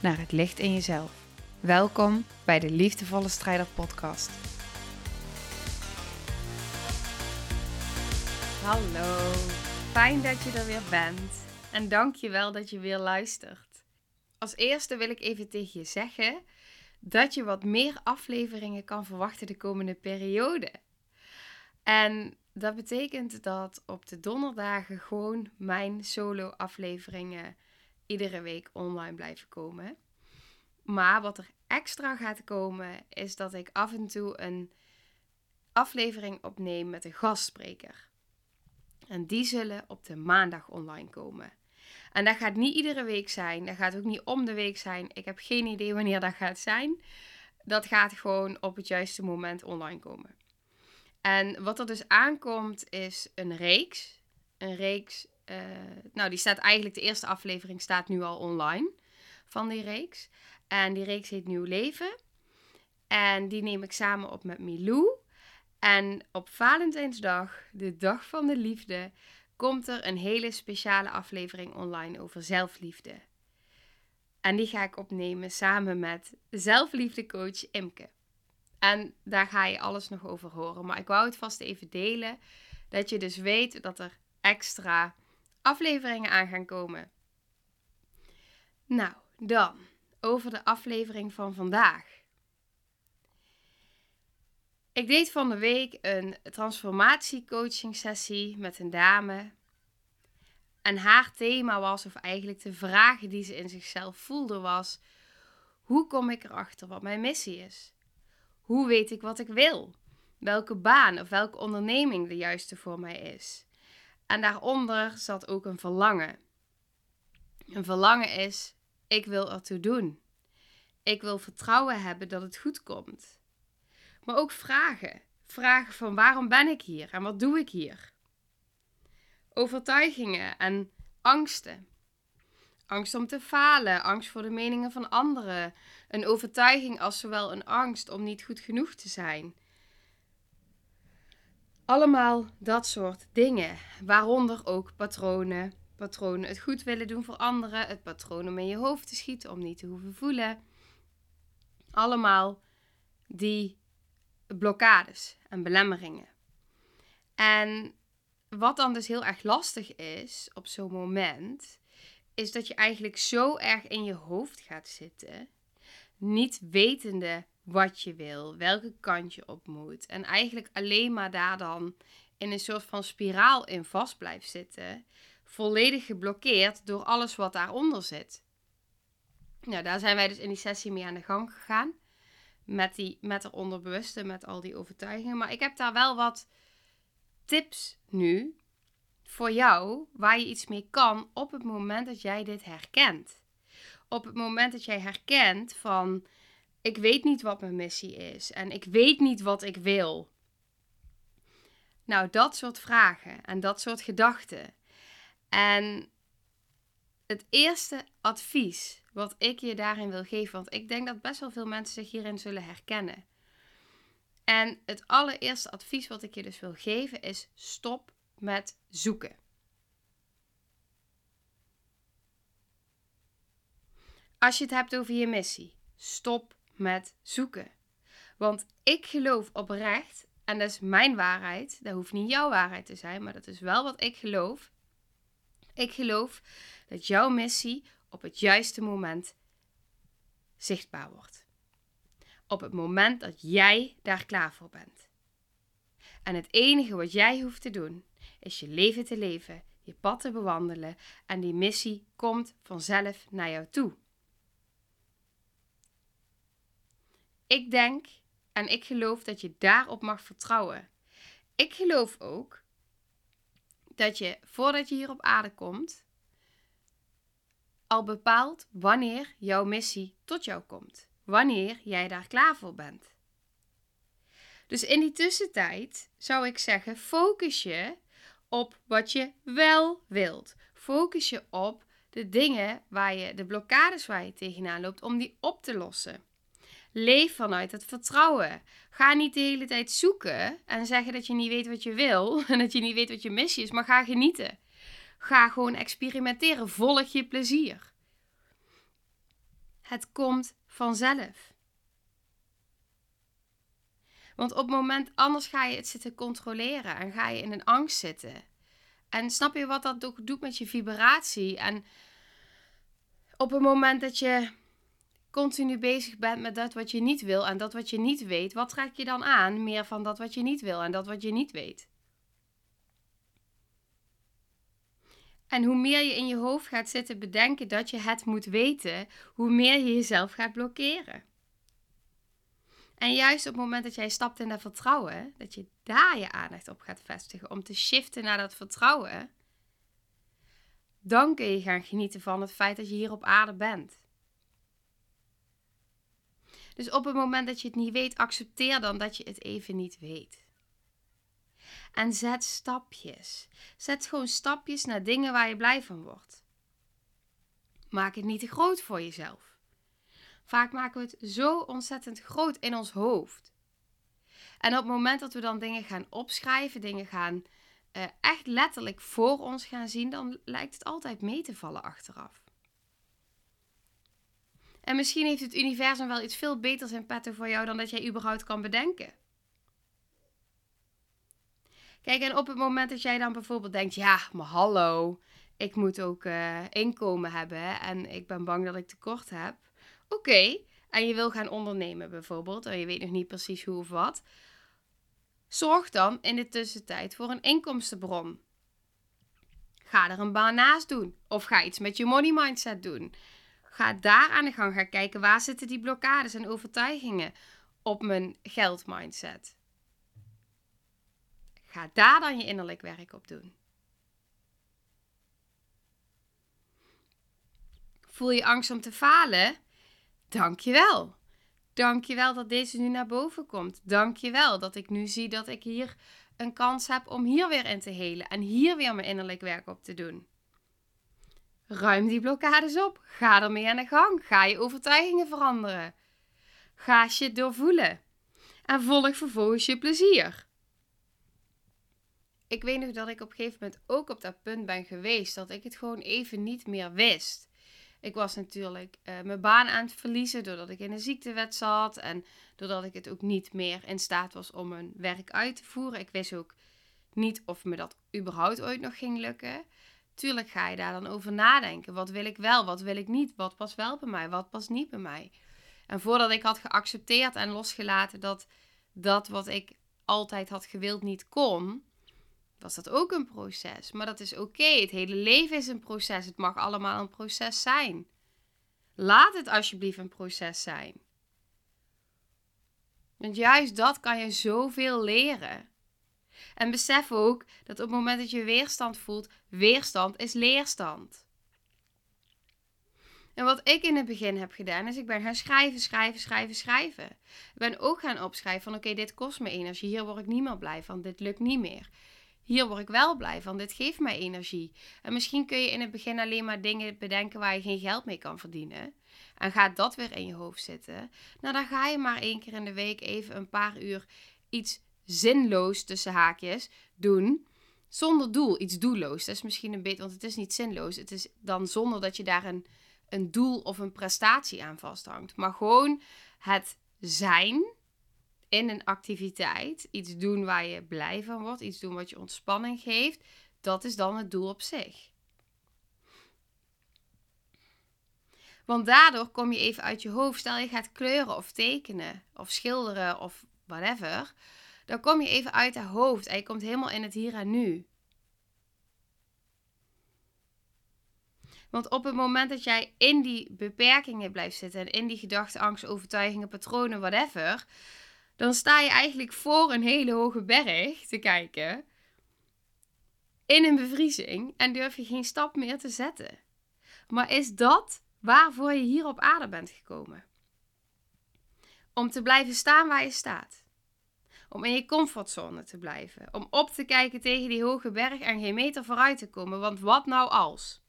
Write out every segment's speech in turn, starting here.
naar het licht in jezelf. Welkom bij de Liefdevolle Strijder Podcast. Hallo, fijn dat je er weer bent en dank je wel dat je weer luistert. Als eerste wil ik even tegen je zeggen dat je wat meer afleveringen kan verwachten de komende periode. En dat betekent dat op de donderdagen gewoon mijn solo-afleveringen iedere week online blijven komen. Maar wat er extra gaat komen, is dat ik af en toe een aflevering opneem met een gastspreker. En die zullen op de maandag online komen. En dat gaat niet iedere week zijn. Dat gaat ook niet om de week zijn. Ik heb geen idee wanneer dat gaat zijn. Dat gaat gewoon op het juiste moment online komen. En wat er dus aankomt is een reeks. Een reeks, uh, nou die staat eigenlijk, de eerste aflevering staat nu al online van die reeks. En die reeks heet Nieuw Leven. En die neem ik samen op met Milou. En op Valentijnsdag, de dag van de liefde, komt er een hele speciale aflevering online over zelfliefde. En die ga ik opnemen samen met zelfliefdecoach Imke. En daar ga je alles nog over horen. Maar ik wou het vast even delen. Dat je dus weet dat er extra afleveringen aan gaan komen. Nou, dan over de aflevering van vandaag. Ik deed van de week een transformatiecoaching sessie met een dame. En haar thema was, of eigenlijk de vragen die ze in zichzelf voelde, was: hoe kom ik erachter wat mijn missie is? Hoe weet ik wat ik wil? Welke baan of welke onderneming de juiste voor mij is? En daaronder zat ook een verlangen. Een verlangen is: ik wil ertoe doen. Ik wil vertrouwen hebben dat het goed komt. Maar ook vragen. Vragen van waarom ben ik hier en wat doe ik hier? Overtuigingen en angsten. Angst om te falen, angst voor de meningen van anderen, een overtuiging als zowel een angst om niet goed genoeg te zijn. Allemaal dat soort dingen, waaronder ook patronen. Patronen het goed willen doen voor anderen, het patroon om in je hoofd te schieten om niet te hoeven voelen. Allemaal die blokkades en belemmeringen. En wat dan dus heel erg lastig is op zo'n moment, is dat je eigenlijk zo erg in je hoofd gaat zitten, niet wetende wat je wil, welke kant je op moet. En eigenlijk alleen maar daar dan in een soort van spiraal in vast blijft zitten, volledig geblokkeerd door alles wat daaronder zit. Nou, daar zijn wij dus in die sessie mee aan de gang gegaan. Met, die, met de onderbewuste, met al die overtuigingen. Maar ik heb daar wel wat tips nu voor jou waar je iets mee kan op het moment dat jij dit herkent. Op het moment dat jij herkent van ik weet niet wat mijn missie is en ik weet niet wat ik wil. Nou, dat soort vragen en dat soort gedachten. En het eerste advies wat ik je daarin wil geven, want ik denk dat best wel veel mensen zich hierin zullen herkennen. En het allereerste advies wat ik je dus wil geven is stop met zoeken. Als je het hebt over je missie, stop met zoeken. Want ik geloof oprecht, en dat is mijn waarheid, dat hoeft niet jouw waarheid te zijn, maar dat is wel wat ik geloof. Ik geloof dat jouw missie op het juiste moment zichtbaar wordt. Op het moment dat jij daar klaar voor bent. En het enige wat jij hoeft te doen, is je leven te leven, je pad te bewandelen en die missie komt vanzelf naar jou toe. Ik denk en ik geloof dat je daarop mag vertrouwen. Ik geloof ook dat je voordat je hier op aarde komt, al bepaalt wanneer jouw missie tot jou komt. Wanneer jij daar klaar voor bent. Dus in die tussentijd zou ik zeggen: focus je op wat je wel wilt. Focus je op de dingen waar je, de blokkades waar je tegenaan loopt, om die op te lossen. Leef vanuit het vertrouwen. Ga niet de hele tijd zoeken en zeggen dat je niet weet wat je wil en dat je niet weet wat je missie is, maar ga genieten. Ga gewoon experimenteren. Volg je plezier. Het komt vanzelf. Want op het moment anders ga je het zitten controleren en ga je in een angst zitten. En snap je wat dat doet met je vibratie? En op het moment dat je continu bezig bent met dat wat je niet wil en dat wat je niet weet, wat trek je dan aan? Meer van dat wat je niet wil en dat wat je niet weet. En hoe meer je in je hoofd gaat zitten bedenken dat je het moet weten, hoe meer je jezelf gaat blokkeren. En juist op het moment dat jij stapt in dat vertrouwen, dat je daar je aandacht op gaat vestigen om te shiften naar dat vertrouwen, dan kun je gaan genieten van het feit dat je hier op aarde bent. Dus op het moment dat je het niet weet, accepteer dan dat je het even niet weet. En zet stapjes. Zet gewoon stapjes naar dingen waar je blij van wordt. Maak het niet te groot voor jezelf. Vaak maken we het zo ontzettend groot in ons hoofd. En op het moment dat we dan dingen gaan opschrijven, dingen gaan uh, echt letterlijk voor ons gaan zien, dan lijkt het altijd mee te vallen achteraf. En misschien heeft het universum wel iets veel beters in petto voor jou dan dat jij überhaupt kan bedenken. Kijk, en op het moment dat jij dan bijvoorbeeld denkt: ja, maar hallo, ik moet ook uh, inkomen hebben en ik ben bang dat ik tekort heb. Oké, en je wil gaan ondernemen bijvoorbeeld, en je weet nog niet precies hoe of wat. Zorg dan in de tussentijd voor een inkomstenbron. Ga er een baan naast doen. Of ga iets met je money mindset doen. Ga daar aan de gang. Ga kijken waar zitten die blokkades en overtuigingen op mijn geldmindset. Ga daar dan je innerlijk werk op doen. Voel je angst om te falen? Dankjewel. Dankjewel dat deze nu naar boven komt. Dankjewel dat ik nu zie dat ik hier een kans heb om hier weer in te helen en hier weer mijn innerlijk werk op te doen. Ruim die blokkades op. Ga ermee aan de gang. Ga je overtuigingen veranderen. Ga je doorvoelen. En volg vervolgens je plezier. Ik weet nog dat ik op een gegeven moment ook op dat punt ben geweest dat ik het gewoon even niet meer wist. Ik was natuurlijk uh, mijn baan aan het verliezen doordat ik in een ziektewet zat. En doordat ik het ook niet meer in staat was om mijn werk uit te voeren. Ik wist ook niet of me dat überhaupt ooit nog ging lukken. Tuurlijk ga je daar dan over nadenken. Wat wil ik wel, wat wil ik niet? Wat past wel bij mij, wat past niet bij mij? En voordat ik had geaccepteerd en losgelaten dat dat wat ik altijd had gewild niet kon, was dat ook een proces. Maar dat is oké. Het hele leven is een proces. Het mag allemaal een proces zijn. Laat het alsjeblieft een proces zijn. Want juist dat kan je zoveel leren. En besef ook dat op het moment dat je weerstand voelt, weerstand is leerstand. En wat ik in het begin heb gedaan, is ik ben gaan schrijven, schrijven, schrijven, schrijven. Ik ben ook gaan opschrijven van oké, dit kost me energie, hier word ik niet meer blij van, dit lukt niet meer hier word ik wel blij van. Dit geeft mij energie. En misschien kun je in het begin alleen maar dingen bedenken waar je geen geld mee kan verdienen. En gaat dat weer in je hoofd zitten. Nou, dan ga je maar één keer in de week even een paar uur iets zinloos tussen haakjes doen. Zonder doel, iets doelloos. Dat is misschien een beetje, want het is niet zinloos. Het is dan zonder dat je daar een, een doel of een prestatie aan vasthangt. Maar gewoon het zijn in een activiteit iets doen waar je blij van wordt, iets doen wat je ontspanning geeft, dat is dan het doel op zich. Want daardoor kom je even uit je hoofd. Stel je gaat kleuren of tekenen of schilderen of whatever. Dan kom je even uit het hoofd en je komt helemaal in het hier en nu. Want op het moment dat jij in die beperkingen blijft zitten en in die gedachten, angst, overtuigingen, patronen, whatever, dan sta je eigenlijk voor een hele hoge berg te kijken. In een bevriezing en durf je geen stap meer te zetten. Maar is dat waarvoor je hier op aarde bent gekomen? Om te blijven staan waar je staat. Om in je comfortzone te blijven. Om op te kijken tegen die hoge berg en geen meter vooruit te komen. Want wat nou als?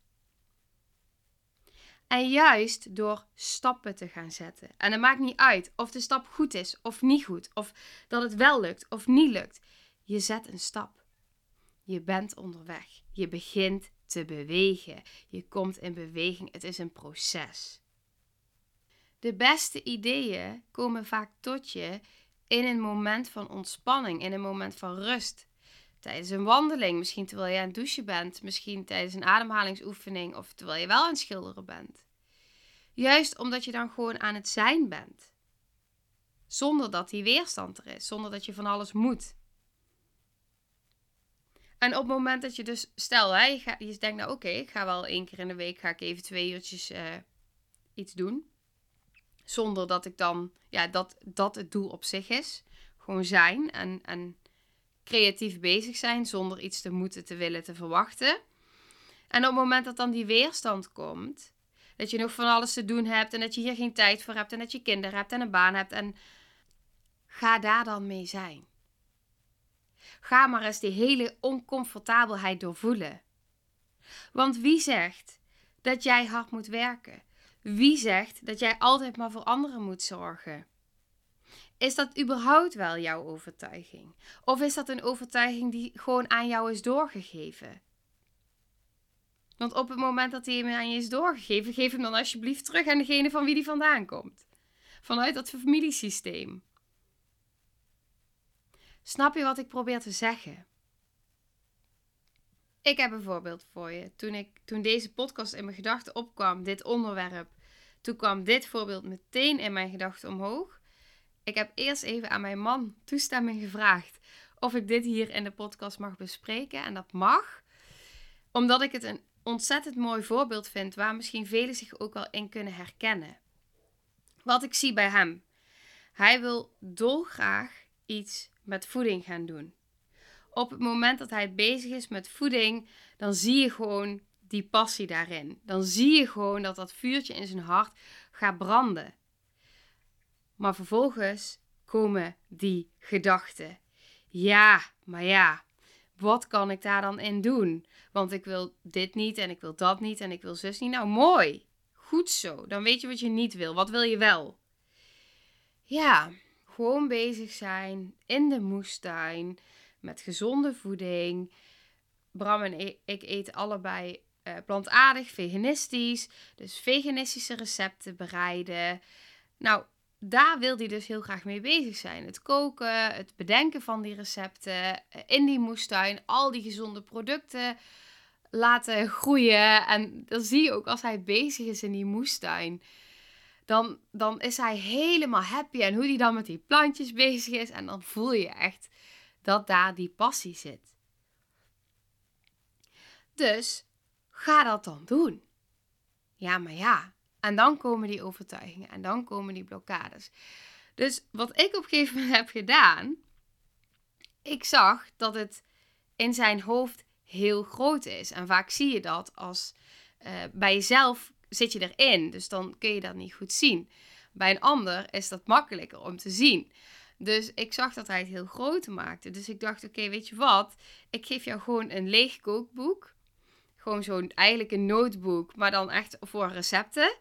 En juist door stappen te gaan zetten. En het maakt niet uit of de stap goed is of niet goed. Of dat het wel lukt of niet lukt. Je zet een stap. Je bent onderweg. Je begint te bewegen. Je komt in beweging. Het is een proces. De beste ideeën komen vaak tot je in een moment van ontspanning, in een moment van rust. Tijdens een wandeling, misschien terwijl je aan het douchen bent, misschien tijdens een ademhalingsoefening of terwijl je wel aan het schilderen bent. Juist omdat je dan gewoon aan het zijn bent. Zonder dat die weerstand er is, zonder dat je van alles moet. En op het moment dat je dus, stel, je, denkt nou oké, ik ga wel één keer in de week, ga ik even twee uurtjes uh, iets doen. Zonder dat ik dan, ja, dat, dat het doel op zich is. Gewoon zijn en, en creatief bezig zijn zonder iets te moeten, te willen, te verwachten. En op het moment dat dan die weerstand komt, dat je nog van alles te doen hebt en dat je hier geen tijd voor hebt en dat je kinderen hebt en een baan hebt en ga daar dan mee zijn. Ga maar eens die hele oncomfortabelheid doorvoelen. Want wie zegt dat jij hard moet werken? Wie zegt dat jij altijd maar voor anderen moet zorgen? Is dat überhaupt wel jouw overtuiging? Of is dat een overtuiging die gewoon aan jou is doorgegeven? Want op het moment dat die aan je is doorgegeven, geef hem dan alsjeblieft terug aan degene van wie die vandaan komt. Vanuit dat familiesysteem. Snap je wat ik probeer te zeggen? Ik heb een voorbeeld voor je. Toen, ik, toen deze podcast in mijn gedachten opkwam, dit onderwerp, toen kwam dit voorbeeld meteen in mijn gedachten omhoog. Ik heb eerst even aan mijn man toestemming gevraagd of ik dit hier in de podcast mag bespreken. En dat mag, omdat ik het een ontzettend mooi voorbeeld vind waar misschien velen zich ook wel in kunnen herkennen. Wat ik zie bij hem. Hij wil dolgraag iets met voeding gaan doen. Op het moment dat hij bezig is met voeding, dan zie je gewoon die passie daarin. Dan zie je gewoon dat dat vuurtje in zijn hart gaat branden. Maar vervolgens komen die gedachten. Ja, maar ja, wat kan ik daar dan in doen? Want ik wil dit niet en ik wil dat niet en ik wil zus niet. Nou, mooi. Goed zo. Dan weet je wat je niet wil. Wat wil je wel? Ja, gewoon bezig zijn in de moestuin met gezonde voeding. Bram en ik eten allebei uh, plantaardig, veganistisch. Dus veganistische recepten bereiden. Nou, daar wil hij dus heel graag mee bezig zijn. Het koken, het bedenken van die recepten, eh, in die moestuin, al die gezonde producten laten groeien. En dan zie je ook als hij bezig is in die moestuin dan, dan is hij helemaal happy. En hoe hij dan met die plantjes bezig is. En dan voel je echt dat daar die passie zit. Dus ga dat dan doen. Ja, maar ja. En dan komen die overtuigingen en dan komen die blokkades. Dus wat ik op een gegeven moment heb gedaan, ik zag dat het in zijn hoofd heel groot is. En vaak zie je dat als uh, bij jezelf zit je erin. Dus dan kun je dat niet goed zien. Bij een ander is dat makkelijker om te zien. Dus ik zag dat hij het heel groot maakte. Dus ik dacht, oké, weet je wat? Ik geef jou gewoon een leeg kookboek. Gewoon zo'n, eigenlijk een notebook, maar dan echt voor recepten.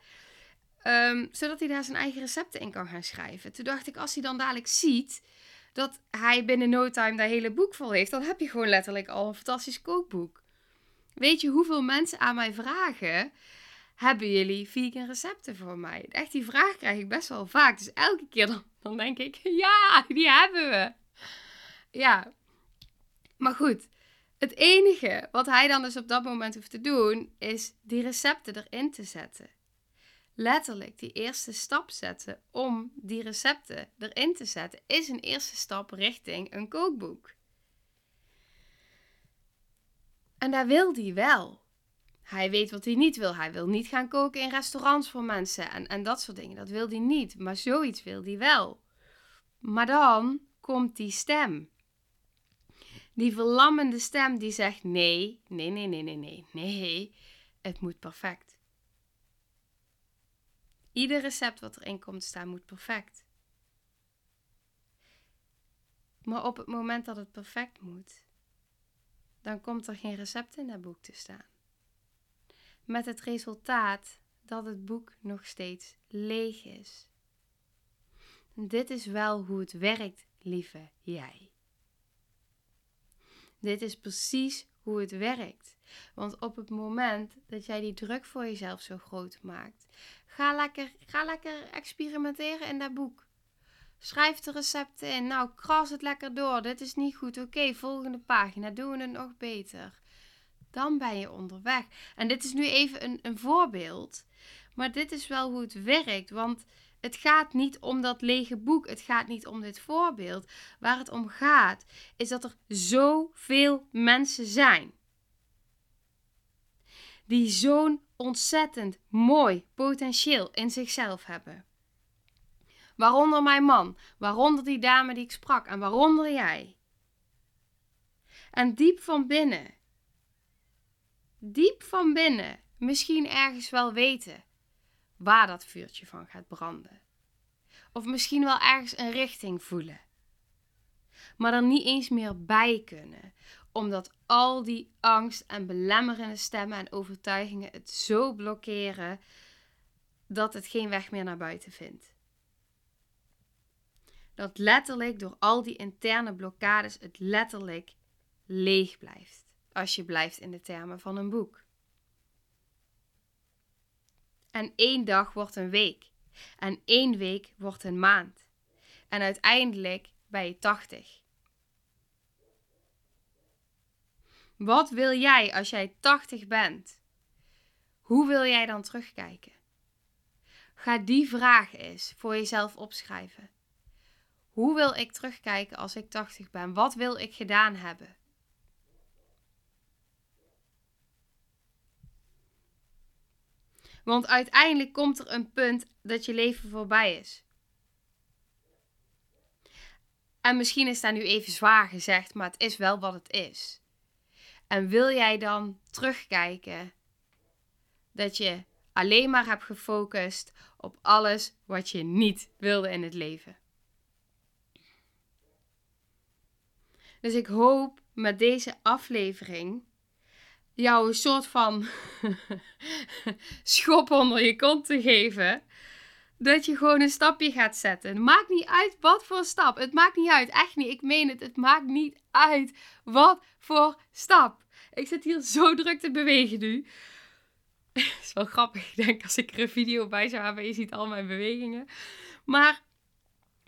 Ehm, zodat hij daar zijn eigen recepten in kan gaan schrijven. Toen dacht ik, als hij dan dadelijk ziet dat hij binnen no time dat hele boek vol heeft, dan heb je gewoon letterlijk al een fantastisch kookboek. Weet je hoeveel mensen aan mij vragen hebben jullie vegan recepten voor mij? Echt, die vraag krijg ik best wel vaak. Dus elke keer dan, dan denk ik, ja, die hebben we. Ja. Maar goed, het enige wat hij dan dus op dat moment hoeft te doen, is die recepten erin te zetten. Letterlijk die eerste stap zetten om die recepten erin te zetten, is een eerste stap richting een kookboek. En daar wil hij wel. Hij weet wat hij niet wil. Hij wil niet gaan koken in restaurants voor mensen en, en dat soort dingen. Dat wil hij niet. Maar zoiets wil hij wel. Maar dan komt die stem. Die verlammende stem die zegt: nee, nee, nee, nee, nee, nee, nee. Het moet perfect. Ieder recept wat erin komt staan moet perfect. Maar op het moment dat het perfect moet, dan komt er geen recept in dat boek te staan. Met het resultaat dat het boek nog steeds leeg is. Dit is wel hoe het werkt, lieve jij. Dit is precies hoe het werkt. Want op het moment dat jij die druk voor jezelf zo groot maakt, ga lekker, ga lekker experimenteren in dat boek. Schrijf de recepten in. Nou, kras het lekker door. Dit is niet goed. Oké, volgende pagina. Doen we het nog beter. Dan ben je onderweg. En dit is nu even een, een voorbeeld. Maar dit is wel hoe het werkt. Want het gaat niet om dat lege boek. Het gaat niet om dit voorbeeld. Waar het om gaat, is dat er zoveel mensen zijn. Die zo'n ontzettend mooi potentieel in zichzelf hebben. Waaronder mijn man, waaronder die dame die ik sprak en waaronder jij. En diep van binnen, diep van binnen, misschien ergens wel weten waar dat vuurtje van gaat branden. Of misschien wel ergens een richting voelen. Maar er niet eens meer bij kunnen, omdat al die angst en belemmerende stemmen en overtuigingen het zo blokkeren dat het geen weg meer naar buiten vindt. Dat letterlijk door al die interne blokkades het letterlijk leeg blijft. Als je blijft in de termen van een boek. En één dag wordt een week. En één week wordt een maand. En uiteindelijk ben je 80. Wat wil jij als jij 80 bent? Hoe wil jij dan terugkijken? Ga die vraag eens voor jezelf opschrijven. Hoe wil ik terugkijken als ik 80 ben? Wat wil ik gedaan hebben? Want uiteindelijk komt er een punt dat je leven voorbij is. En misschien is dat nu even zwaar gezegd, maar het is wel wat het is. En wil jij dan terugkijken dat je alleen maar hebt gefocust op alles wat je niet wilde in het leven? Dus ik hoop met deze aflevering jou een soort van schop onder je kont te geven. Dat je gewoon een stapje gaat zetten. Het maakt niet uit wat voor stap. Het maakt niet uit. Echt niet. Ik meen het. Het maakt niet uit wat voor stap. Ik zit hier zo druk te bewegen nu. Het is wel grappig. Ik denk als ik er een video bij zou hebben. Je ziet al mijn bewegingen. Maar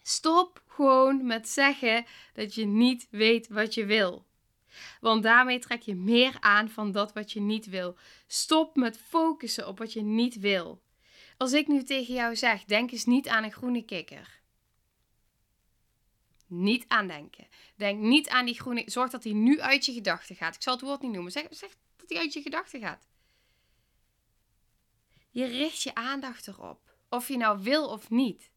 stop gewoon met zeggen dat je niet weet wat je wil. Want daarmee trek je meer aan van dat wat je niet wil. Stop met focussen op wat je niet wil. Als ik nu tegen jou zeg: denk eens niet aan een groene kikker. Niet aan denken. Denk niet aan die groene. Zorg dat hij nu uit je gedachten gaat. Ik zal het woord niet noemen. Zeg, zeg dat hij uit je gedachten gaat. Je richt je aandacht erop. Of je nou wil of niet.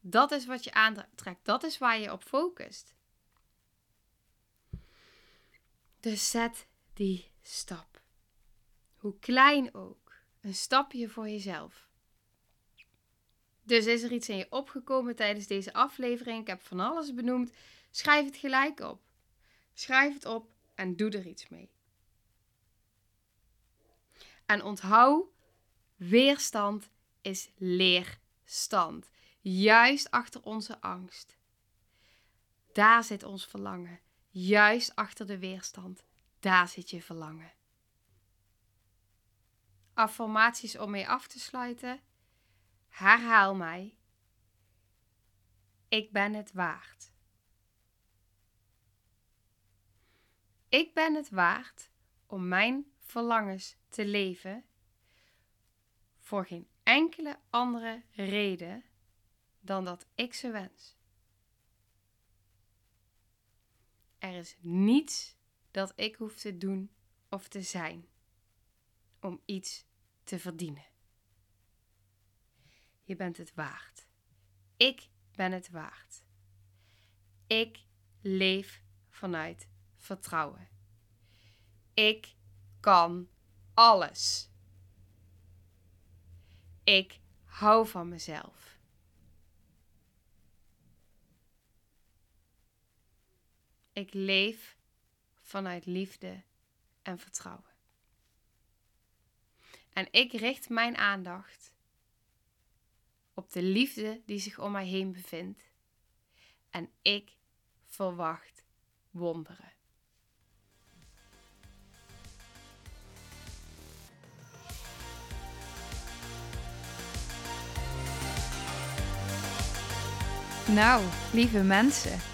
Dat is wat je aantrekt. Dat is waar je op focust. Dus zet die stap. Hoe klein ook. Een stapje voor jezelf. Dus is er iets in je opgekomen tijdens deze aflevering? Ik heb van alles benoemd. Schrijf het gelijk op. Schrijf het op en doe er iets mee. En onthoud, weerstand is leerstand. Juist achter onze angst. Daar zit ons verlangen. Juist achter de weerstand. Daar zit je verlangen. Affirmaties om mee af te sluiten. Herhaal mij. Ik ben het waard. Ik ben het waard om mijn verlangens te leven voor geen enkele andere reden dan dat ik ze wens. Er is niets dat ik hoef te doen of te zijn om iets te verdienen. Je bent het waard. Ik ben het waard. Ik leef vanuit vertrouwen. Ik kan alles. Ik hou van mezelf. Ik leef vanuit liefde en vertrouwen. En ik richt mijn aandacht op de liefde die zich om mij heen bevindt. En ik verwacht wonderen. Nou, lieve mensen,